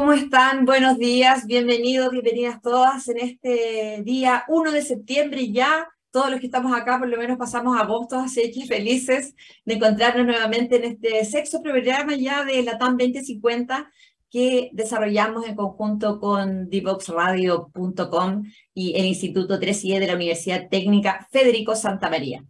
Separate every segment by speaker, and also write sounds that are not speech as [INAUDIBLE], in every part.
Speaker 1: ¿Cómo están? Buenos días, bienvenidos, bienvenidas todas en este día 1 de septiembre ya. Todos los que estamos acá por lo menos pasamos agosto, así que felices de encontrarnos nuevamente en este sexto programa ya de la TAM 2050 que desarrollamos en conjunto con divoxradio.com y el Instituto 3IE de la Universidad Técnica Federico Santa María.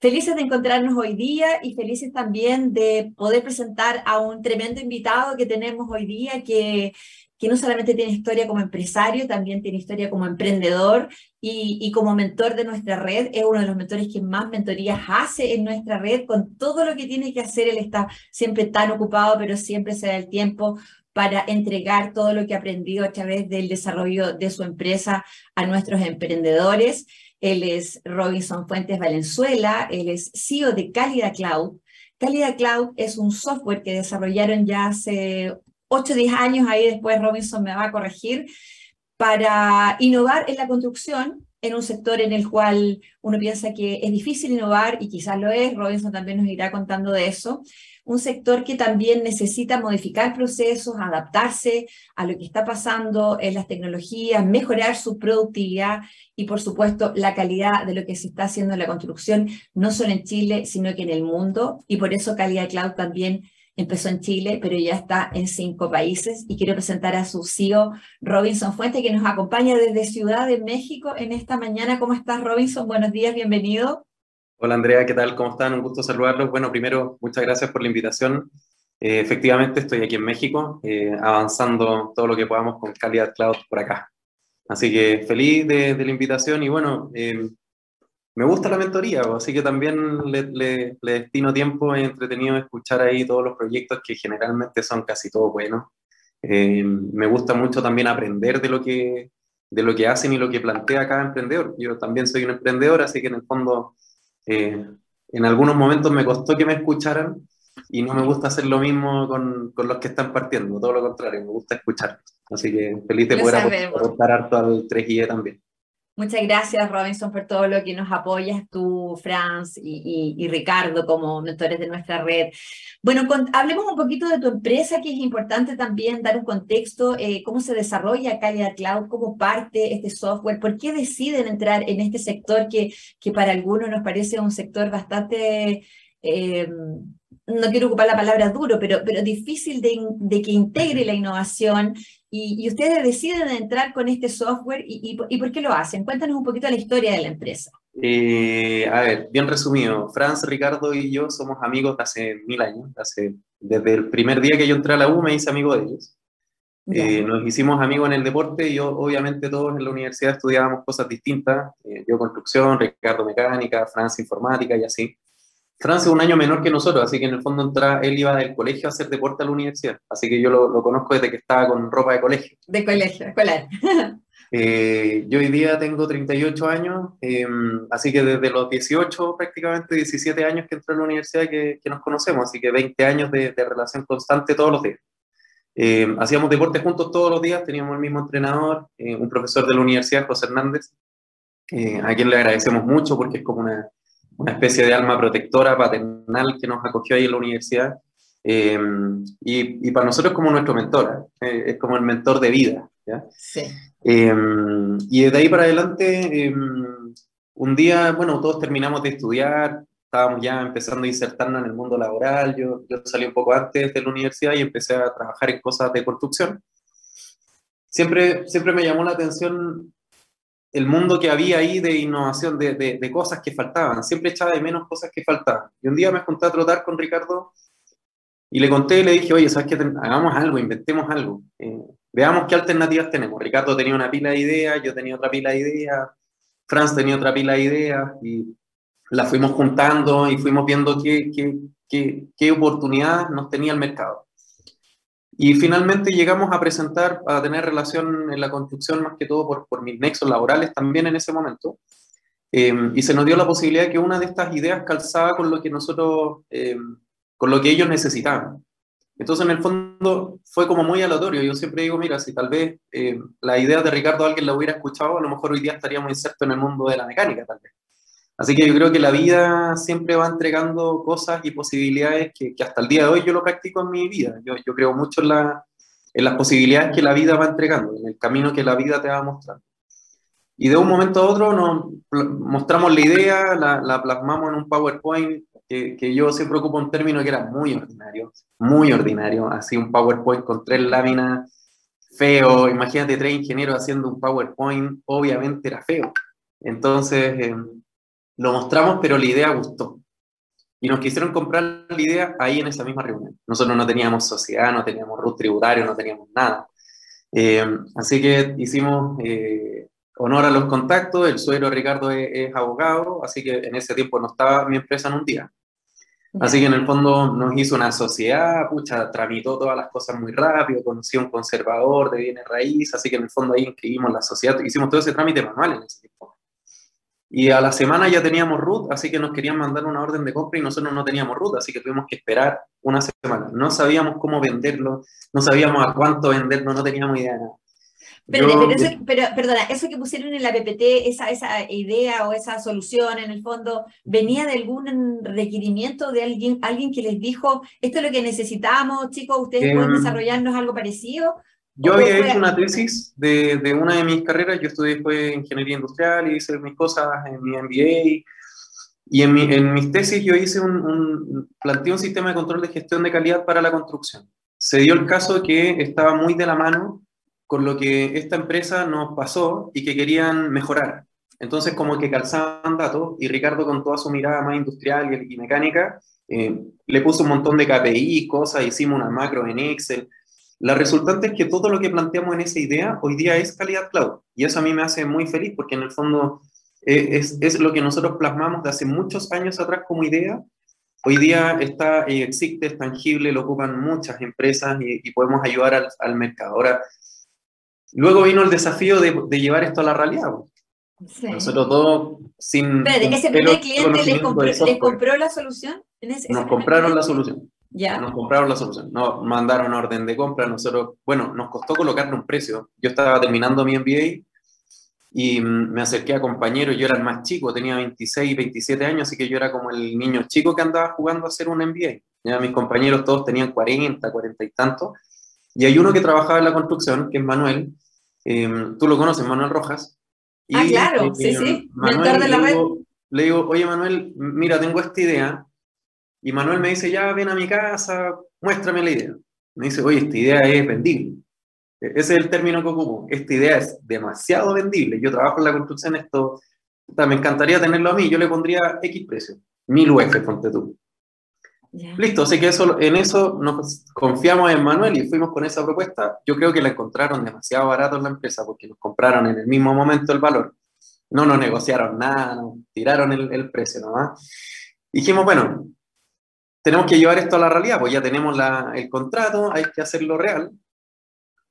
Speaker 1: Felices de encontrarnos hoy día y felices también de poder presentar a un tremendo invitado que tenemos hoy día que, que no solamente tiene historia como empresario, también tiene historia como emprendedor y, y, como mentor de nuestra red. Es uno de los mentores que más mentorías hace en nuestra red con todo lo que tiene que hacer. Él está siempre tan ocupado, pero siempre se da el tiempo para entregar todo lo que ha aprendido a través del desarrollo de su empresa a nuestros emprendedores. Él es Robinson Fuentes Valenzuela, él es CEO de Cálida Cloud. Cálida Cloud es un software que desarrollaron ya hace 8 o 10 años, ahí después Robinson me va a corregir, para innovar en la construcción en un sector en el cual uno piensa que es difícil innovar y quizás lo es, Robinson también nos irá contando de eso, un sector que también necesita modificar procesos, adaptarse a lo que está pasando en las tecnologías, mejorar su productividad y, por supuesto, la calidad de lo que se está haciendo en la construcción, no solo en Chile, sino que en el mundo. Y por eso Calidad Cloud también empezó en Chile, pero ya está en cinco países. Y quiero presentar a su CEO, Robinson Fuente, que nos acompaña desde Ciudad de México en esta mañana. ¿Cómo estás, Robinson? Buenos días, bienvenido.
Speaker 2: Hola Andrea, ¿qué tal? ¿Cómo están? Un gusto saludarlos. Bueno, primero, muchas gracias por la invitación. Eh, efectivamente, estoy aquí en México, eh, avanzando todo lo que podamos con Calidad Cloud por acá. Así que feliz de, la invitación y bueno, eh, me gusta la mentoría, así que también le, destino tiempo entretenido escuchar ahí todos los proyectos que generalmente son casi todos buenos. me gusta mucho también aprender de lo, que, de lo que hacen y lo que plantea cada emprendedor. Yo también soy un emprendedor, así que en el fondo eh, en algunos momentos me costó que me escucharan y no me gusta hacer lo mismo con, con los que están partiendo, todo lo contrario, me gusta escuchar. Así que feliz de poder aportar harto al 3GE también.
Speaker 1: Muchas gracias, Robinson, por todo lo que nos apoyas, tú, Franz y, Ricardo, como mentores de nuestra red. Bueno, hablemos un poquito de tu empresa, que es importante también dar un contexto, eh, cómo se desarrolla Calidad Cloud, cómo parte este software, por qué deciden entrar en este sector que, que para algunos nos parece un sector bastante... Eh, no quiero ocupar la palabra duro, pero, pero difícil de, de que integre la innovación y, ustedes deciden entrar con este software y, y, por qué lo hacen. Cuéntanos un poquito la historia de la empresa.
Speaker 2: Eh, a ver, bien resumido, Franz, Ricardo y yo somos amigos de hace mil años. Hace, desde el primer día que yo entré a la U me hice amigo de ellos. Eh, nos hicimos amigos en el deporte y yo, obviamente todos en la universidad estudiábamos cosas distintas. Eh, yo construcción, Ricardo mecánica, Franz informática y así. Francia es un año menor que nosotros, así que en el fondo entra, él iba del colegio a hacer deporte a la universidad, así que yo lo, conozco desde que estaba con ropa de colegio.
Speaker 1: De colegio, escolar. [LAUGHS]
Speaker 2: Eh, yo hoy día tengo 38 años, em, así que desde los 18, prácticamente 17 años que entré a la universidad que, que nos conocemos, así que 20 años de, relación constante todos los días. Em, hacíamos deporte juntos todos los días, teníamos el mismo entrenador, eh, un profesor de la universidad, José Hernández, eh, a quien le agradecemos mucho porque es como una, una especie de alma protectora paternal que nos acogió ahí en la universidad. Eh, y, y, para nosotros es como nuestro mentor, ¿eh? es como el mentor de vida. ¿ya? Sí. Eh, y desde ahí para adelante, un día, bueno, todos terminamos de estudiar, estábamos ya empezando a insertarnos en el mundo laboral, yo, yo salí un poco antes de la universidad y empecé a trabajar en cosas de construcción. Siempre, siempre me llamó la atención el mundo que había ahí de innovación, de, de, cosas que faltaban. Siempre echaba de menos cosas que faltaban. Y un día me junté a trotar con Ricardo y le conté y le dije, oye, ¿sabes qué? Hagamos algo, inventemos algo. Eh, veamos qué alternativas tenemos. Ricardo tenía una pila de ideas, yo tenía otra pila de ideas, Franz tenía otra pila de ideas y la fuimos juntando y fuimos viendo qué, qué, qué, qué oportunidad nos tenía el mercado. Y finalmente llegamos a presentar, a tener relación en la construcción más que todo por, por mis nexos laborales también en ese momento. Eh, y se nos dio la posibilidad de que una de estas ideas calzaba con lo que nosotros, eh, con lo que ellos necesitaban. Entonces, en el fondo, fue como muy aleatorio. Yo siempre digo, mira, si tal vez eh, la idea de Ricardo alguien la hubiera escuchado, a lo mejor hoy día estaríamos insertos en el mundo de la mecánica, tal vez. Así que yo creo que la vida siempre va entregando cosas y posibilidades que, que hasta el día de hoy yo lo practico en mi vida. Yo, yo creo mucho en la, en las posibilidades que la vida va entregando, en el camino que la vida te va mostrando. Y de un momento a otro nos mostramos la idea, la, la plasmamos en un PowerPoint que, que, yo siempre ocupo un término que era muy ordinario, muy ordinario, así un PowerPoint con tres láminas, feo, imagínate tres ingenieros haciendo un PowerPoint, obviamente era feo. Entonces eh, lo mostramos, pero la idea gustó. Y nos quisieron comprar la idea ahí en esa misma reunión. Nosotros no teníamos sociedad, no teníamos RUT tributario, no teníamos nada. Eh, así que hicimos eh, honor a los contactos, el suegro Ricardo es, abogado, así que en ese tiempo no estaba mi empresa en un día. Así que en el fondo nos hizo una sociedad, pucha, tramitó todas las cosas muy rápido, conoció un conservador de bienes raíces, así que en el fondo ahí inscribimos la sociedad, hicimos todo ese trámite manual en ese tiempo. Y a la semana ya teníamos RUT, así que nos querían mandar una orden de compra y nosotros no teníamos RUT, así que tuvimos que esperar una semana. No sabíamos cómo venderlo, no sabíamos a cuánto venderlo, no teníamos idea de nada.
Speaker 1: Pero, pero, perdona, eso que pusieron en la PPT, esa, esa idea o esa solución en el fondo, ¿venía de algún requerimiento de alguien, alguien que les dijo, esto es lo que necesitamos, chicos, ustedes pueden em, desarrollarnos algo parecido?
Speaker 2: Yo había hecho una tesis de, de, una de mis carreras, yo estudié después ingeniería industrial y hice mis cosas en mi MBA. Y en, mi, en mis tesis yo hice un, un, planteé un sistema de control de gestión de calidad para la construcción. Se dio el caso que estaba muy de la mano con lo que esta empresa nos pasó y que querían mejorar. Entonces, como que calzaban datos y Ricardo con toda su mirada más industrial y, mecánica, eh, le puso un montón de KPI, cosas, hicimos una macro en Excel. La resultante es que todo lo que planteamos en esa idea hoy día es calidad cloud. Y eso a mí me hace muy feliz porque en el fondo eh, es, es, lo que nosotros plasmamos de hace muchos años atrás como idea. Hoy día está, eh, existe, es tangible, lo ocupan muchas empresas y, podemos ayudar al, al mercado. Ahora, Luego vino el desafío de, de llevar esto a la realidad. Sí. Nosotros todos sin...
Speaker 1: Pero, ¿Ese primer cliente les compró, les compró, la solución?
Speaker 2: ¿En ese, nos compraron la solución. Ya. Nos compraron la solución. Nos mandaron orden de compra. Nosotros, bueno, nos costó colocarle un precio. Yo estaba terminando mi MBA y me acerqué a compañeros. Yo era el más chico, tenía 26, 27 años, así que yo era como el niño chico que andaba jugando a hacer un MBA. Ya mis compañeros todos tenían 40, 40 y tantos. Y hay uno que trabajaba en la construcción, que es Manuel. Em, tú lo conoces, Manuel Rojas.
Speaker 1: Y, ah, claro, eh, sí, sí.
Speaker 2: Manuel, de la red. le digo, oye, Manuel, mira, tengo esta idea. Y Manuel me dice, ya ven a mi casa, muéstrame la idea. Me dice, oye, esta idea es vendible. E, ese es el término que ocupo. Esta idea es demasiado vendible. Yo trabajo en la construcción, esto me encantaría tenerlo a mí. Yo le pondría X precio, mil UF, ponte tú. Listo, así que eso, en eso nos confiamos en Manuel y fuimos con esa propuesta. Yo creo que la encontraron demasiado barato en la empresa porque nos compraron en el mismo momento el valor. No nos negociaron nada, nos tiraron el, el precio nomás. Dijimos, bueno, tenemos que llevar esto a la realidad, pues ya tenemos la, el contrato, hay que hacerlo real.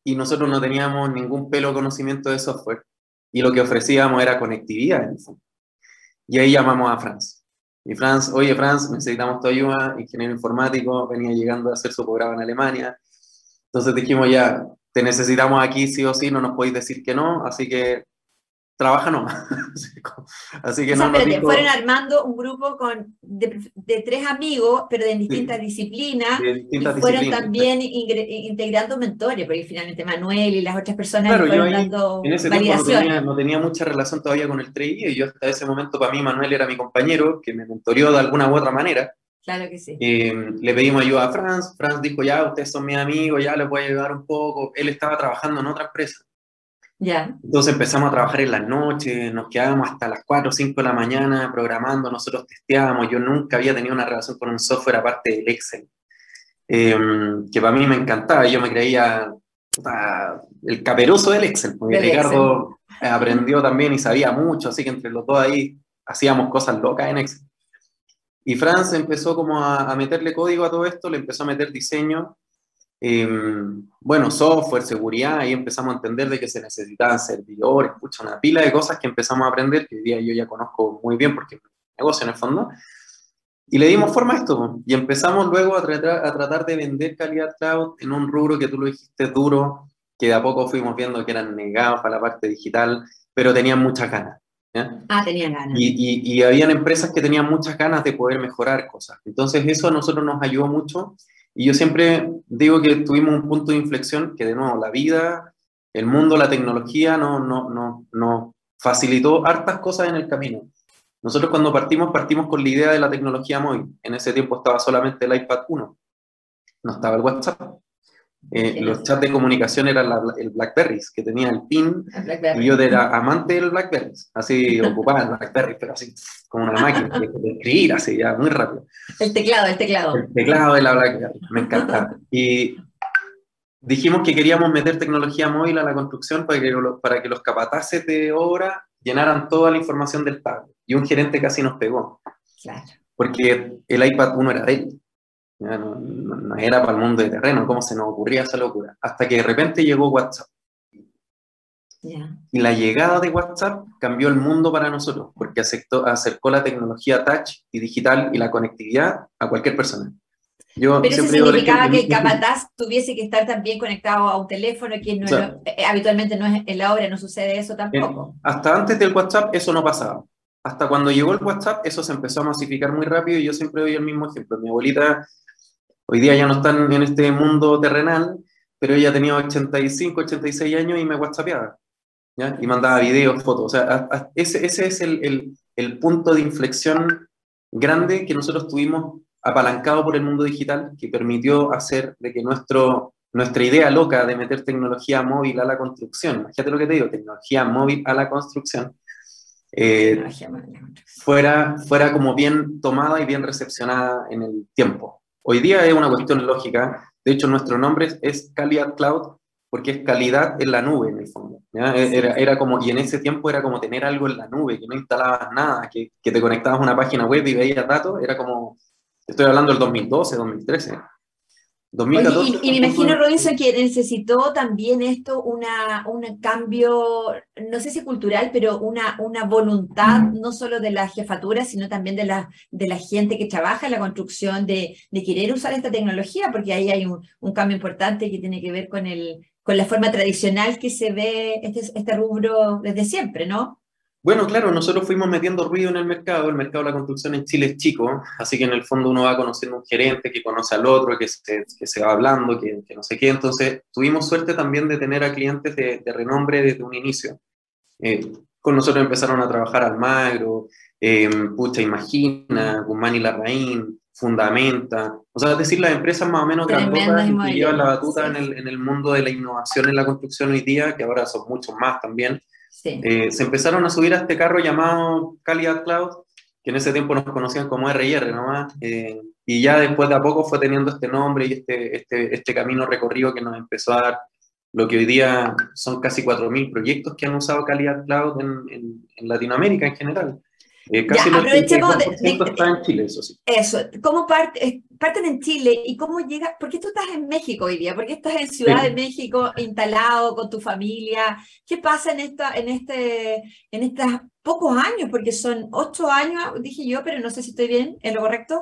Speaker 2: Y nosotros no teníamos ningún pelo conocimiento de software. Y lo que ofrecíamos era conectividad. Y ahí llamamos a Franz y Franz, oye Franz, necesitamos tu ayuda, ingeniero informático, venía llegando a hacer su programa en Alemania. Entonces dijimos ya, te necesitamos aquí sí o sí, no nos podéis decir que no, así que trabaja nomás. [LAUGHS]
Speaker 1: Así que o sea, no pero fueron armando un grupo con, de, de, tres amigos, pero de distintas disciplinas, y fueron también integrando mentores, porque finalmente Manuel y las otras personas claro, fueron dando
Speaker 2: en ese tiempo no tenía, no tenía, mucha relación todavía con el 3 y yo hasta ese momento para mí Manuel era mi compañero, que me mentorió de alguna u otra manera.
Speaker 1: Claro que sí.
Speaker 2: Eh, le pedimos ayuda a Franz, Franz dijo, ya, ustedes son mis amigos, ya les voy a ayudar un poco. Él estaba trabajando en otra empresa. Entonces empezamos a trabajar en las noches, nos quedábamos hasta las 4 o 5 de la mañana programando, nosotros testeábamos, yo nunca había tenido una relación con un software aparte del Excel, em, que para mí me encantaba, yo me creía el caperuso del Excel, porque Ricardo aprendió también y sabía mucho, así que entre los dos ahí hacíamos cosas locas en Excel. Y Franz empezó como a, a meterle código a todo esto, le empezó a meter diseño, Em, bueno, software, seguridad, ahí empezamos a entender de que se necesitaban servidores, escucha, una pila de cosas que empezamos a aprender, que hoy día yo ya conozco muy bien porque negocio en el fondo, y le dimos forma a esto, y empezamos luego a tratar, a tratar de vender calidad cloud en un rubro que tú lo dijiste duro, que de a poco fuimos viendo que eran negados para la parte digital, pero tenían muchas ganas.
Speaker 1: Ah, tenían ganas.
Speaker 2: Y, y, y habían empresas que tenían muchas ganas de poder mejorar cosas. Entonces eso a nosotros nos ayudó mucho Y yo siempre digo que tuvimos un punto de inflexión que de nuevo la vida, el mundo, la tecnología no, no, no, no facilitó hartas cosas en el camino. Nosotros cuando partimos, partimos con la idea de la tecnología móvil. En ese tiempo estaba solamente el iPad 1, no estaba el WhatsApp. Eh, los chats de comunicación eran el Blackberry, que tenía el PIN, y yo era amante del Blackberry, así [LAUGHS] ocupaba el Blackberry, pero así como una máquina de, escribir, así ya muy rápido.
Speaker 1: El teclado, el teclado.
Speaker 2: El teclado de la Blackberry, me encantaba. Y dijimos que queríamos meter tecnología móvil a la construcción para que, para que los capataces de obra llenaran toda la información del tablet. Y un gerente casi nos pegó.
Speaker 1: Claro.
Speaker 2: Porque el iPad 1 era de él. No, era para el mundo de terreno, ¿cómo se nos ocurría esa locura? Hasta que de repente llegó WhatsApp. Y la llegada de WhatsApp cambió el mundo para nosotros, porque aceptó, acercó la tecnología touch y digital y la conectividad a cualquier persona.
Speaker 1: Yo Pero eso significaba que el capataz tuviese que estar también conectado a un teléfono, que eh, habitualmente no es en la obra, no sucede eso tampoco.
Speaker 2: hasta antes del WhatsApp eso no pasaba. Hasta cuando llegó el WhatsApp eso se empezó a masificar muy rápido y yo siempre doy el mismo ejemplo. Mi abuelita Hoy día ya no están en este mundo terrenal, pero ella tenía 85, 86 años y me whatsappeaba, ¿ya? Y mandaba videos, fotos. O sea, ese, ese es el, el, el, punto de inflexión grande que nosotros tuvimos apalancado por el mundo digital, que permitió hacer de que nuestro, nuestra idea loca de meter tecnología móvil a la construcción, imagínate lo que te digo, tecnología móvil a la construcción, eh, fuera, fuera como bien tomada y bien recepcionada en el tiempo. Hoy día es una cuestión lógica. De hecho, nuestro nombre es Calidad Cloud porque es calidad en la nube, en el fondo. Era, era, como, y en ese tiempo era como tener algo en la nube, que no instalabas nada, que, que te conectabas a una página web y veías datos, era como, estoy hablando del 2012, 2013
Speaker 1: y, me imagino, Robinson, que necesitó también esto una, un cambio, no sé si cultural, pero una, una voluntad no solo de la jefatura, sino también de la, de la gente que trabaja en la construcción de, de querer usar esta tecnología, porque ahí hay un, un, cambio importante que tiene que ver con, el, con la forma tradicional que se ve este, este rubro desde siempre, ¿no?
Speaker 2: Bueno, claro, nosotros fuimos metiendo ruido en el mercado. El mercado de la construcción en Chile es chico, así que en el fondo uno va conociendo un gerente que conoce al otro, que se, que se va hablando, que, que, no sé qué. Entonces, tuvimos suerte también de tener a clientes de, de renombre desde un inicio. Eh, con nosotros empezaron a trabajar Almagro, eh, Pucha Imagina, Guzmán y Larraín, Fundamenta. O sea, es decir, las empresas más o menos grandotas que llevan la batuta en, el, en el mundo de la innovación en la construcción hoy día, que ahora son muchos más también. Eh, se empezaron a subir a este carro llamado Calidad Cloud, que en ese tiempo nos conocían como RR nomás, eh, y ya después de a poco fue teniendo este nombre y este, este, este camino recorrido que nos empezó a dar lo que hoy día son casi 4.000 proyectos que han usado Calidad Cloud en, en Latinoamérica en general.
Speaker 1: Eh, casi ya, aprovechemos de, en Chile, eso sí. Eso, ¿cómo parte, parten en Chile y cómo llega? Porque tú estás en México hoy día, porque estás en Ciudad de México instalado con tu familia. ¿Qué pasa en esta, en este, en estos pocos años? Porque son ocho años, dije yo, pero no sé si estoy bien, ¿es lo correcto?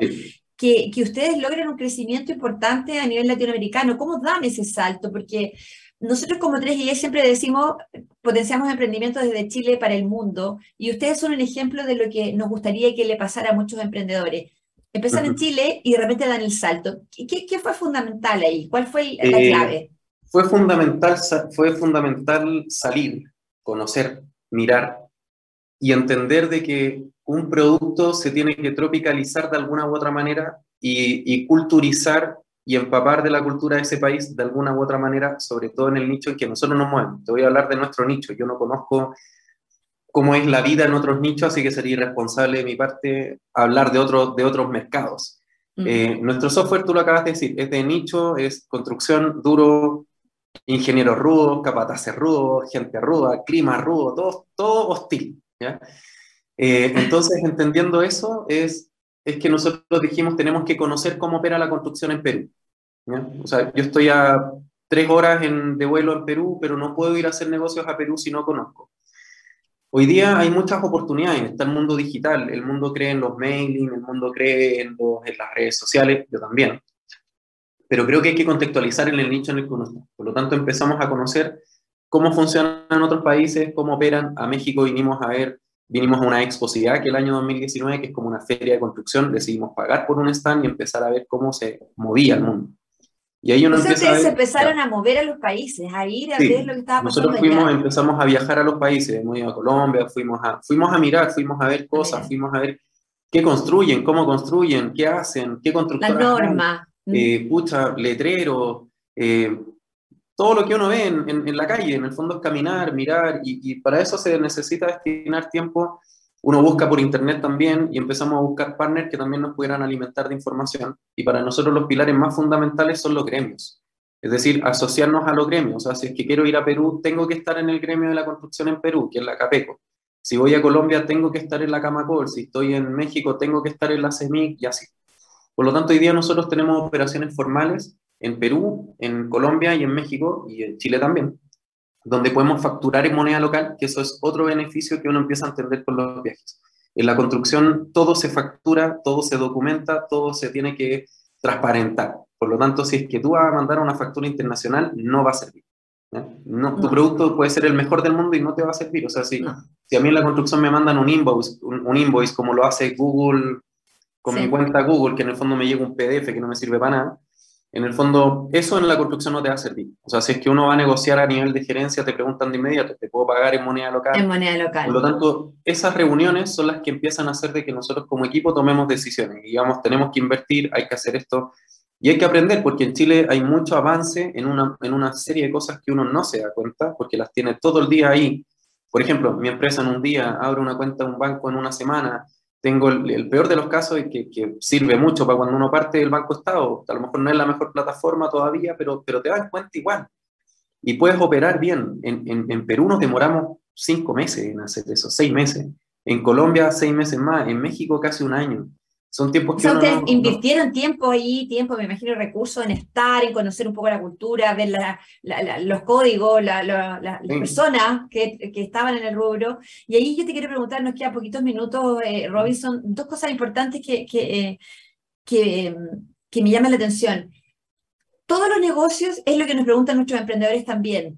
Speaker 1: Que, que ustedes logren un crecimiento importante a nivel latinoamericano. ¿Cómo dan ese salto? Porque nosotros como 3 siempre decimos, potenciamos emprendimientos desde Chile para el mundo y ustedes son un ejemplo de lo que nos gustaría que le pasara a muchos emprendedores. Empezaron en Chile y de repente dan el salto. ¿Qué, qué fue fundamental ahí? ¿Cuál fue la eh, clave?
Speaker 2: Fue fundamental, fue fundamental salir, conocer, mirar y entender de que un producto se tiene que tropicalizar de alguna u otra manera y, y culturizar y empapar de la cultura de ese país de alguna u otra manera, sobre todo en el nicho en que nosotros nos movemos. Te voy a hablar de nuestro nicho. Yo no conozco cómo es la vida en otros nichos, así que sería irresponsable de mi parte hablar de, otros de otros mercados. Eh, nuestro software, tú lo acabas de decir, es de nicho, es construcción duro, ingenieros rudos, capataces rudos, gente ruda, clima rudo, todo, todo hostil. ¿ya? Eh, entonces, entendiendo eso, es es que nosotros dijimos tenemos que conocer cómo opera la construcción en Perú. O sea, yo estoy a tres horas de vuelo en Perú, pero no puedo ir a hacer negocios a Perú si no conozco. Hoy día hay muchas oportunidades, está el mundo digital, el mundo cree en los mailing, el mundo cree en, en las redes sociales, yo también. Pero creo que hay que contextualizar en el nicho en el que uno está. Por lo tanto, empezamos a conocer cómo funcionan otros países, cómo operan. A México vinimos a ver vinimos a una exposición que el año 2019, que es como una feria de construcción, decidimos pagar por un stand y empezar a ver cómo se movía el mundo.
Speaker 1: Y ahí uno empieza a empezaron a mover a los países, a ir a ver lo que estaba
Speaker 2: pasando Nosotros fuimos, empezamos a viajar a los países, hemos ido a Colombia, fuimos a, fuimos a mirar, fuimos a ver cosas, fuimos a ver qué construyen, cómo construyen, qué hacen, qué constructoras
Speaker 1: La norma.
Speaker 2: Eh, pucha, letreros, eh, todo lo que uno ve en, la calle, en el fondo es caminar, mirar, y, y para eso se necesita destinar tiempo uno busca por internet también y empezamos a buscar partners que también nos pudieran alimentar de información. Y para nosotros los pilares más fundamentales son los gremios. Es decir, asociarnos a los gremios. O sea, si es que quiero ir a Perú, tengo que estar en el gremio de la construcción en Perú, que es la CAPECO. Si voy a Colombia, tengo que estar en la Camacol. Si estoy en México, tengo que estar en la CEMIC y así. Por lo tanto, hoy día nosotros tenemos operaciones formales en Perú, en Colombia y en México y en Chile también donde podemos facturar en moneda local, que eso es otro beneficio que uno empieza a entender con los viajes. En la construcción todo se factura, todo se documenta, todo se tiene que transparentar. Por lo tanto, si es que tú vas a mandar una factura internacional, no va a servir. No, tu producto puede ser el mejor del mundo y no te va a servir. O sea, si, si a mí en la construcción me mandan un invoice, un, invoice como lo hace Google con mi cuenta Google, que en el fondo me llega un PDF que no me sirve para nada, en el fondo, eso en la construcción no te va a servir. O sea, si es que uno va a negociar a nivel de gerencia, te preguntan de inmediato, ¿te puedo pagar en moneda local?
Speaker 1: En moneda local.
Speaker 2: Por lo tanto, esas reuniones son las que empiezan a hacer de que nosotros como equipo tomemos decisiones. Y digamos, tenemos que invertir, hay que hacer esto. Y hay que aprender, porque en Chile hay mucho avance en una, en una serie de cosas que uno no se da cuenta, porque las tiene todo el día ahí. Por ejemplo, mi empresa en un día abre una cuenta en un banco en una semana, tengo el, peor de los casos y que, sirve mucho para cuando uno parte del Banco Estado. A lo mejor no es la mejor plataforma todavía, pero, pero te das cuenta igual. Y puedes operar bien. En, en, en Perú nos demoramos cinco meses en hacer eso, seis meses. En Colombia, seis meses más. En México, casi un año. Son tiempos que...
Speaker 1: ustedes invirtieron tiempo ahí, tiempo, me imagino, recursos en estar, en conocer un poco la cultura, ver los códigos, las personas que, que, estaban en el rubro. Y ahí yo te quiero preguntar, nos quedan poquitos minutos, eh, Robinson, dos cosas importantes que, que, eh, que, que me llaman la atención. Todos los negocios, es lo que nos preguntan nuestros emprendedores también.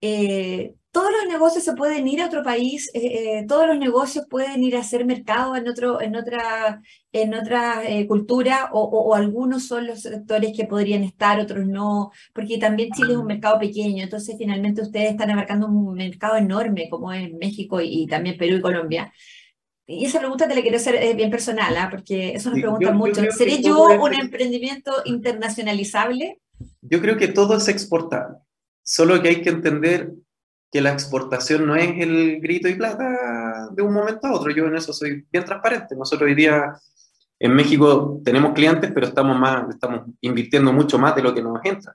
Speaker 1: Eh, todos los negocios se pueden ir a otro país, eh, eh, todos los negocios pueden ir a hacer mercado en, otro, en otra, en otra eh, cultura o, algunos son los sectores que podrían estar, otros no, porque también Chile es un mercado pequeño, entonces finalmente ustedes están abarcando un mercado enorme como es México y, también Perú y Colombia. Y esa pregunta te la quiero hacer bien personal, ¿ah? porque eso nos preguntan mucho. ¿Seré yo un emprendimiento internacionalizable?
Speaker 2: Yo creo que todo es exportable, solo que hay que entender que la exportación no es el grito y plata de un momento a otro. Yo en eso soy bien transparente. Nosotros hoy día en México tenemos clientes, pero estamos, más, estamos invirtiendo mucho más de lo que nos entra.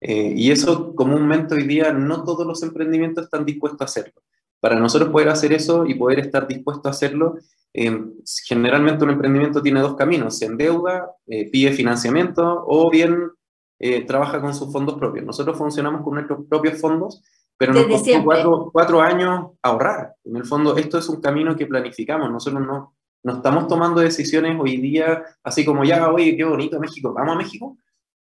Speaker 2: Eh, y eso comúnmente hoy día no todos los emprendimientos están dispuestos a hacerlo. Para nosotros poder hacer eso y poder estar dispuestos a hacerlo, eh, generalmente un emprendimiento tiene dos caminos, se endeuda, eh, pide financiamiento o bien trabaja con sus fondos propios. Nosotros funcionamos con nuestros propios fondos pero nos costó cuatro, cuatro, años ahorrar. En el fondo, esto es un camino que planificamos. Nosotros no, no estamos tomando decisiones hoy día así como, ya, oye, qué bonito México, ¿vamos a México?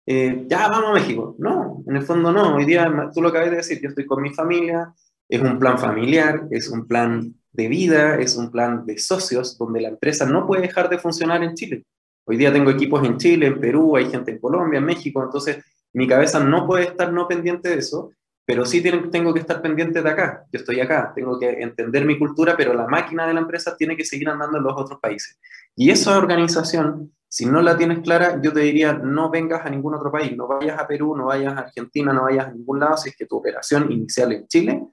Speaker 2: Eh, ya, vamos a México. No, en el fondo no. Hoy día, tú lo acabas de decir, yo estoy con mi familia, es un plan familiar, es un plan de vida, es un plan de socios, donde la empresa no puede dejar de funcionar en Chile. Hoy día tengo equipos en Chile, en Perú, hay gente en Colombia, en México, entonces mi cabeza no puede estar no pendiente de eso pero sí tengo que estar pendiente de acá. Yo estoy acá, tengo que entender mi cultura, pero la máquina de la empresa tiene que seguir andando en los otros países. Y esa organización, si no la tienes clara, yo te diría, no vengas a ningún otro país, no vayas a Perú, no vayas a Argentina, no vayas a ningún lado, si es que tu operación inicial en Chile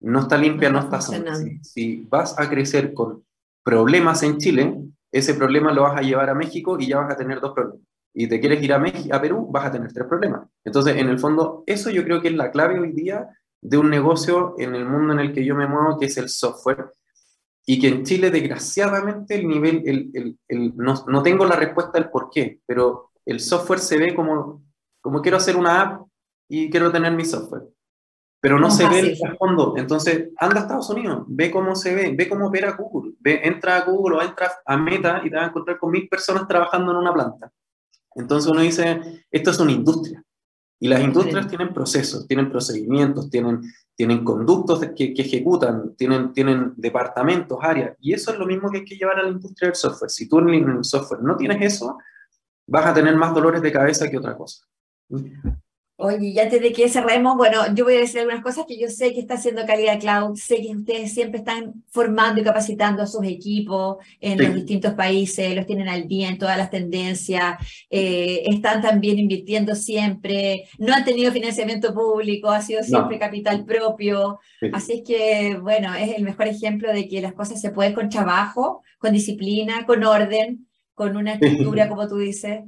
Speaker 2: no está limpia, no, está sana. Si, vas a crecer con problemas en Chile, ese problema lo vas a llevar a México y ya vas a tener dos problemas y te quieres ir a, México, a Perú, vas a tener tres problemas. Entonces, en el fondo, eso yo creo que es la clave hoy día de un negocio en el mundo en el que yo me muevo, que es el software, y que en Chile, desgraciadamente, el nivel, el, el, no, no, tengo la respuesta del por qué, pero el software se ve como, como quiero hacer una app y quiero tener mi software. Pero no, se ve el fondo. Entonces, anda a Estados Unidos, ve cómo se ve, ve cómo opera Google, ve, entra a Google o entra a Meta y te vas a encontrar con mil personas trabajando en una planta. Entonces uno dice, esto es una industria. Y las industrias tienen procesos, tienen procedimientos, tienen, tienen conductos que, que, ejecutan, tienen, tienen departamentos, áreas. Y eso es lo mismo que hay que llevar a la industria del software. Si tú en el software no tienes eso, vas a tener más dolores de cabeza que otra cosa.
Speaker 1: Oye, y antes de que cerremos, bueno, yo voy a decir algunas cosas que yo sé que está haciendo Calidad Cloud, sé que ustedes siempre están formando y capacitando a sus equipos en los distintos países, los tienen al día en todas las tendencias, eh, están también invirtiendo siempre, no han tenido financiamiento público, ha sido siempre capital propio, así es que, bueno, es el mejor ejemplo de que las cosas se pueden con trabajo, con disciplina, con orden, con una estructura, como tú dices,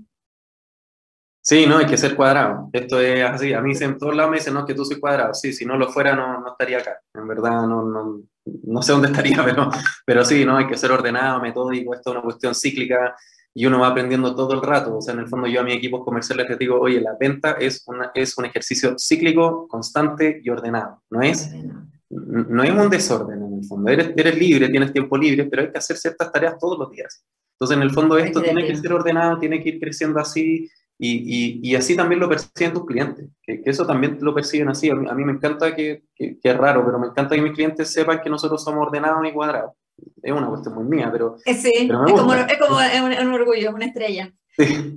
Speaker 2: Sí, no, hay que ser cuadrado. Esto es así. A mí en todos lados me dicen, no, que tú soy cuadrado. Sí, si no lo fuera, no, no estaría acá. En verdad, no, no, no sé dónde [LAUGHS] estaría, pero, pero sí, no, hay que ser ordenado, metódico. Esto es una cuestión cíclica y uno va aprendiendo todo el rato. O sea, en el fondo yo a mi equipo comerciales les digo, oye, la venta es, una, es un ejercicio cíclico, constante y ordenado. No es, no es un desorden en el fondo. Eres, eres libre, tienes tiempo libre, pero hay que hacer ciertas tareas todos los días. Entonces, en el fondo esto tiene que ser ordenado, tiene que ir creciendo así y, y, así también lo perciben tus clientes, que, eso también lo perciben así. A mí, me encanta que, que, es raro, pero me encanta que mis clientes sepan que nosotros somos ordenados y cuadrados. Es una cuestión muy mía, pero.
Speaker 1: Sí, es, como, es como un, orgullo, una estrella.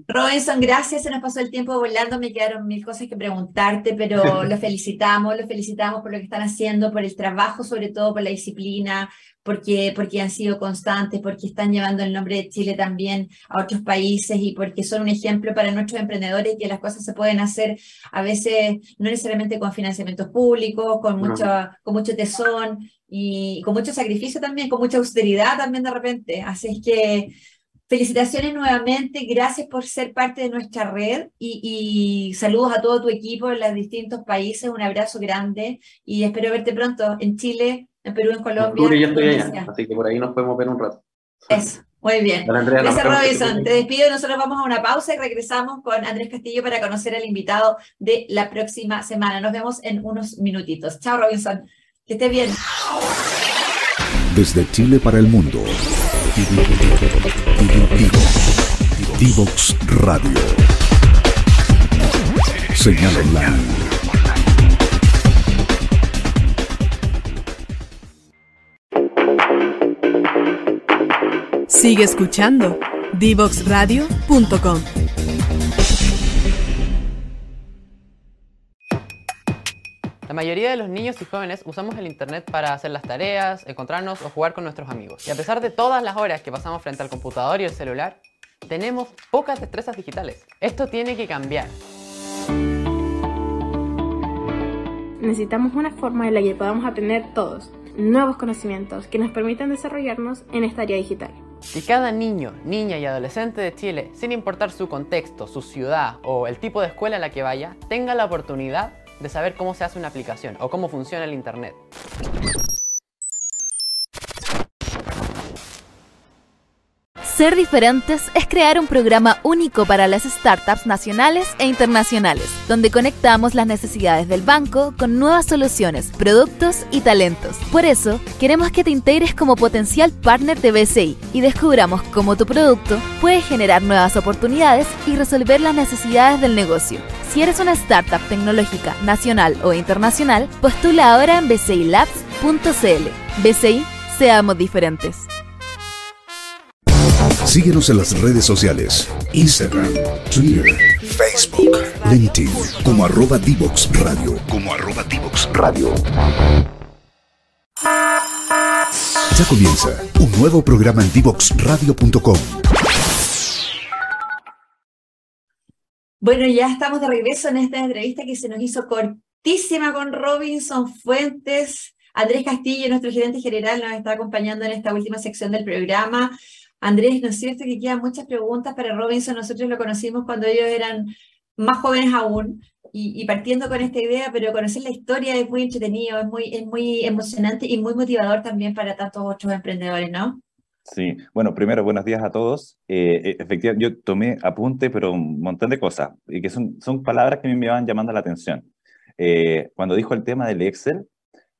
Speaker 1: Robinson, gracias, se nos pasó el tiempo volando, me quedaron mil cosas que preguntarte, pero [LAUGHS] los felicitamos, los felicitamos por lo que están haciendo, por el trabajo, sobre todo por la disciplina, porque, porque han sido constantes, porque están llevando el nombre de Chile también a otros países y porque son un ejemplo para nuestros emprendedores que las cosas se pueden hacer a veces no necesariamente con financiamientos públicos, con mucho, con mucho tesón y con mucho sacrificio también, con mucha austeridad también de repente. Así es que felicitaciones nuevamente, gracias por ser parte de nuestra red y, y, saludos a todo tu equipo en los distintos países, un abrazo grande y espero verte pronto en Chile en Perú, en Colombia.
Speaker 2: En estoy allá, así que por ahí nos podemos ver un rato.
Speaker 1: Eso, muy bien. Gracias, Robinson. Te despido. Nosotros vamos a una pausa y regresamos con Andrés Castillo para conocer al invitado de la próxima semana. Nos vemos en unos minutitos. Chao, Robinson. Que esté bien.
Speaker 3: Desde Chile para el mundo. Divox Radio. Señal online
Speaker 4: Sigue escuchando divoxradio.com.
Speaker 5: La mayoría de los niños y jóvenes usamos el Internet para hacer las tareas, encontrarnos o jugar con nuestros amigos. Y a pesar de todas las horas que pasamos frente al computador y el celular, tenemos pocas destrezas digitales. Esto tiene que cambiar.
Speaker 6: Necesitamos una forma en la que podamos aprender todos nuevos conocimientos que nos permitan desarrollarnos en esta área digital.
Speaker 5: Que cada niño, niña y adolescente de Chile, sin importar su contexto, su ciudad o el tipo de escuela a la que vaya, tenga la oportunidad de saber cómo se hace una aplicación o cómo funciona el Internet.
Speaker 7: Ser diferentes es crear un programa único para las startups nacionales e internacionales, donde conectamos las necesidades del banco con nuevas soluciones, productos y talentos. Por eso, queremos que te integres como potencial partner de BCI y descubramos cómo tu producto puede generar nuevas oportunidades y resolver las necesidades del negocio. Si eres una startup tecnológica nacional o internacional, postula ahora en bcilabs.cl. BCI, seamos diferentes.
Speaker 3: Síguenos en las redes sociales, Instagram, Twitter, Facebook, LinkedIn, como arroba Divox Radio, como arroba Divox Radio. Ya comienza un nuevo programa en divoxradio.com.
Speaker 1: Bueno, ya estamos de regreso en esta entrevista que se nos hizo cortísima con Robinson Fuentes. Andrés Castillo, nuestro gerente general, nos está acompañando en esta última sección del programa. Andrés, ¿no es cierto que quedan muchas preguntas para Robinson? Nosotros lo conocimos cuando ellos eran más jóvenes aún y, partiendo con esta idea, pero conocer la historia es muy entretenido, es muy, es muy emocionante y muy motivador también para tantos otros emprendedores, ¿no?
Speaker 8: Sí, bueno, primero, buenos días a todos. Eh, eh, efectivamente, yo tomé apunte, pero un montón de cosas, y que son, son palabras que a mí me van llamando la atención. Eh, cuando dijo el tema del Excel,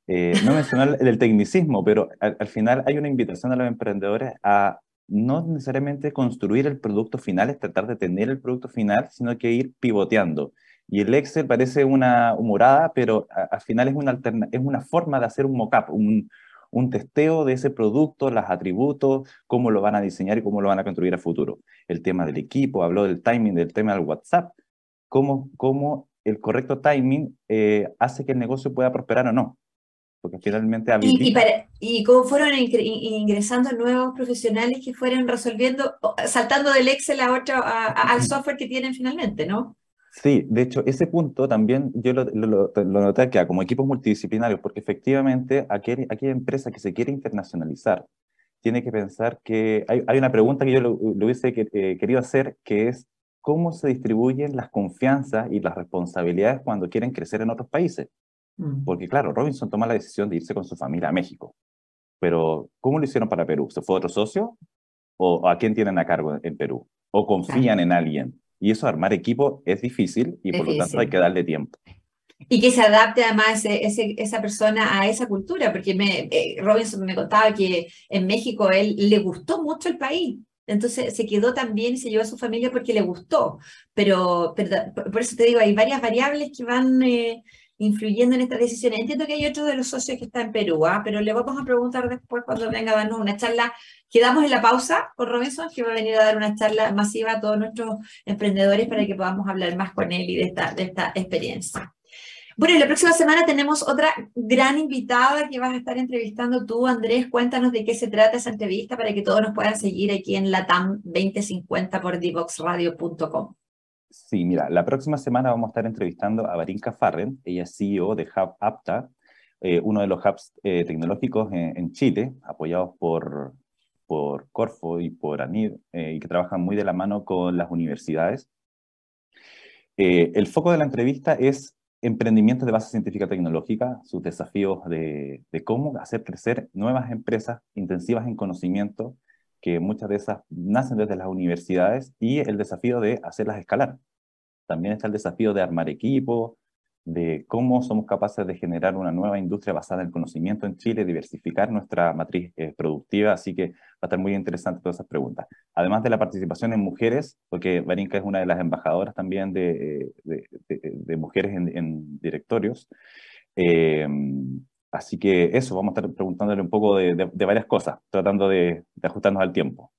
Speaker 8: no mencionó el, el, tecnicismo, pero al, final hay una invitación a los emprendedores a no necesariamente construir el producto final, es tratar de tener el producto final, sino que ir pivoteando. Y el Excel parece una humorada, pero al final es una, es una forma de hacer un mockup, un, un testeo de ese producto, los atributos, cómo lo van a diseñar y cómo lo van a construir a futuro. El tema del equipo, habló del timing, del tema del WhatsApp. cómo, cómo el correcto timing eh, hace que el negocio pueda prosperar o no. Porque finalmente
Speaker 1: habilita... ¿Y, y, cómo fueron ingresando nuevos profesionales que fueran resolviendo, saltando del Excel a otro, al software que tienen finalmente, ¿no?
Speaker 8: Sí, de hecho, ese punto también yo lo, lo, lo noté acá como equipos multidisciplinarios, porque efectivamente aquella, aquella empresa que se quiere internacionalizar tiene que pensar que hay, hay una pregunta que yo lo, hubiese eh, querido hacer, que es cómo se distribuyen las confianzas y las responsabilidades cuando quieren crecer en otros países. Mm. Porque claro, Robinson toma la decisión de irse con su familia a México, pero ¿cómo lo hicieron para Perú? ¿Se fue otro socio? ¿O a quién tienen a cargo en Perú? ¿O confían en alguien? Y eso, armar equipo, es difícil y por lo tanto hay que darle tiempo.
Speaker 1: Y que se adapte además ese, esa persona a esa cultura, porque me, eh, Robinson me contaba que en México él le gustó mucho el país, entonces se quedó también y se llevó a su familia porque le gustó, pero, por eso te digo, hay varias variables que van eh, influyendo en estas decisiones. Entiendo que hay otro de los socios que está en Perú, ¿ah? pero le vamos a preguntar después cuando venga a darnos una charla. Quedamos en la pausa con Robinson, que va a venir a dar una charla masiva a todos nuestros emprendedores para que podamos hablar más con él y de esta, de esta experiencia. Bueno, y la próxima semana tenemos otra gran invitada que vas a estar entrevistando tú, Andrés. Cuéntanos de qué se trata esa entrevista para que todos nos puedan seguir aquí en la TAM 2050 por divoxradio.com.
Speaker 8: Sí, mira, la próxima semana vamos a estar entrevistando a Barinka Farren, ella es CEO de Hub Apta, eh, uno de los hubs eh, tecnológicos en, Chile, apoyados por, por Corfo y por ANID, eh, y que trabajan muy de la mano con las universidades. el foco de la entrevista es emprendimientos de base científica tecnológica, sus desafíos de, de cómo hacer crecer nuevas empresas intensivas en conocimiento que muchas de esas nacen desde las universidades y el desafío de hacerlas escalar. También está el desafío de armar equipo, de cómo somos capaces de generar una nueva industria basada en el conocimiento en Chile, diversificar nuestra matriz eh, productiva, así que va a estar muy interesante todas esas preguntas. Además de la participación en mujeres, porque Barinka es una de las embajadoras también de, de, de, mujeres en, directorios, eh, Así que eso, vamos a estar preguntándole un poco de, varias cosas, tratando de, ajustarnos al tiempo.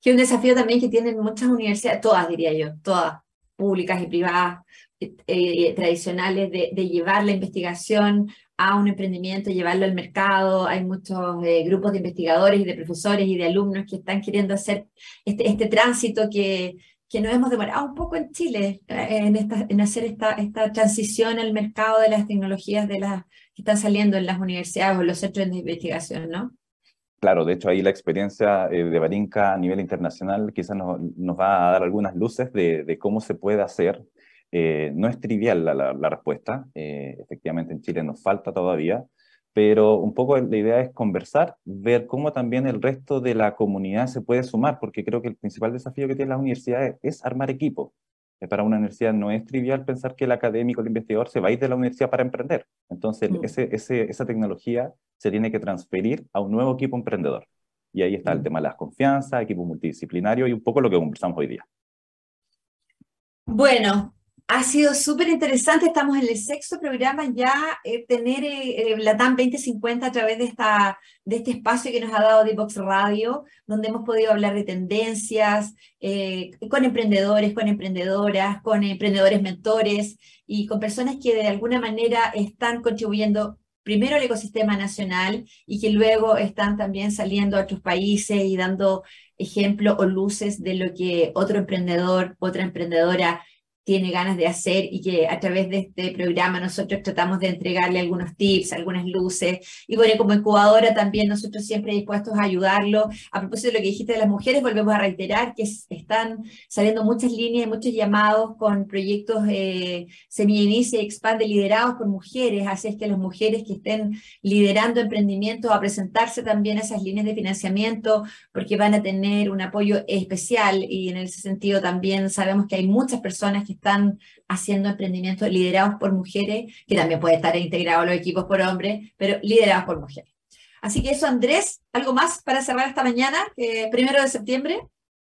Speaker 1: Que un desafío también que tienen muchas universidades, todas diría yo, todas, públicas y privadas, eh, eh, tradicionales, de, llevar la investigación a un emprendimiento, llevarlo al mercado. Hay muchos eh, grupos de investigadores y de profesores y de alumnos que están queriendo hacer este, este tránsito que, que nos hemos demorado un poco en Chile en, esta, en hacer esta, esta transición al mercado de las tecnologías de las que están saliendo en las universidades o los centros de investigación, ¿no?
Speaker 8: Claro, de hecho ahí la experiencia eh, de Barinca a nivel internacional quizás nos, va a dar algunas luces de cómo se puede hacer. Eh, no es trivial la, la, respuesta, eh, efectivamente en Chile nos falta todavía, pero un poco la idea es conversar, ver cómo también el resto de la comunidad se puede sumar, porque creo que el principal desafío que tienen las universidades es armar equipo. Para una universidad no es trivial pensar que el académico, el investigador, se va a ir de la universidad para emprender. Entonces, mm. ese, ese, esa tecnología se tiene que transferir a un nuevo equipo emprendedor. Y ahí está el mm. tema de las confianzas, equipo multidisciplinario y un poco lo que conversamos hoy día.
Speaker 1: Bueno, ha sido súper interesante, estamos en el sexto programa ya, eh, tener eh, la TAM 2050 a través de, esta, de este espacio que nos ha dado Divox Radio, donde hemos podido hablar de tendencias, eh, con emprendedores, con emprendedoras, con emprendedores mentores y con personas que de alguna manera están contribuyendo primero al ecosistema nacional y que luego están también saliendo a otros países y dando ejemplo o luces de lo que otro emprendedor, otra emprendedora tiene ganas de hacer y que a través de este programa nosotros tratamos de entregarle algunos tips, algunas luces. Y bueno, como incubadora también nosotros siempre dispuestos a ayudarlo. A propósito de lo que dijiste de las mujeres, volvemos a reiterar que están saliendo muchas líneas y muchos llamados con proyectos eh, Inicia y Expande liderados por mujeres. Así es que las mujeres que estén liderando emprendimientos a presentarse también a esas líneas de financiamiento porque van a tener un apoyo especial y en ese sentido también sabemos que hay muchas personas que están haciendo emprendimientos liderados por mujeres, que también puede estar integrado los equipos por hombres, pero liderados por mujeres. Así que eso, Andrés, ¿algo más para cerrar esta mañana, primero de septiembre?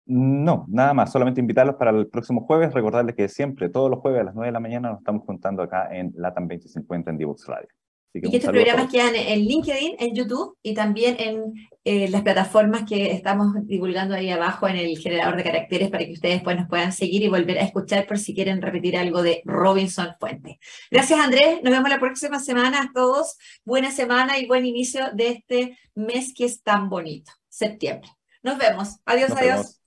Speaker 8: No, nada más, solamente invitarlos para el próximo jueves, recordarles que siempre, todos los jueves a las 9 de la mañana, nos estamos juntando acá en LATAM 2050 en Divox Radio.
Speaker 1: Y que estos programas quedan en LinkedIn, en YouTube y también en eh, las plataformas que estamos divulgando ahí abajo en el generador de caracteres para que ustedes después nos puedan seguir y volver a escuchar por si quieren repetir algo de Robinson Fuente. Gracias Andrés, nos vemos la próxima semana a todos. Buena semana y buen inicio de este mes que es tan bonito, septiembre. Nos vemos. Adiós, adiós.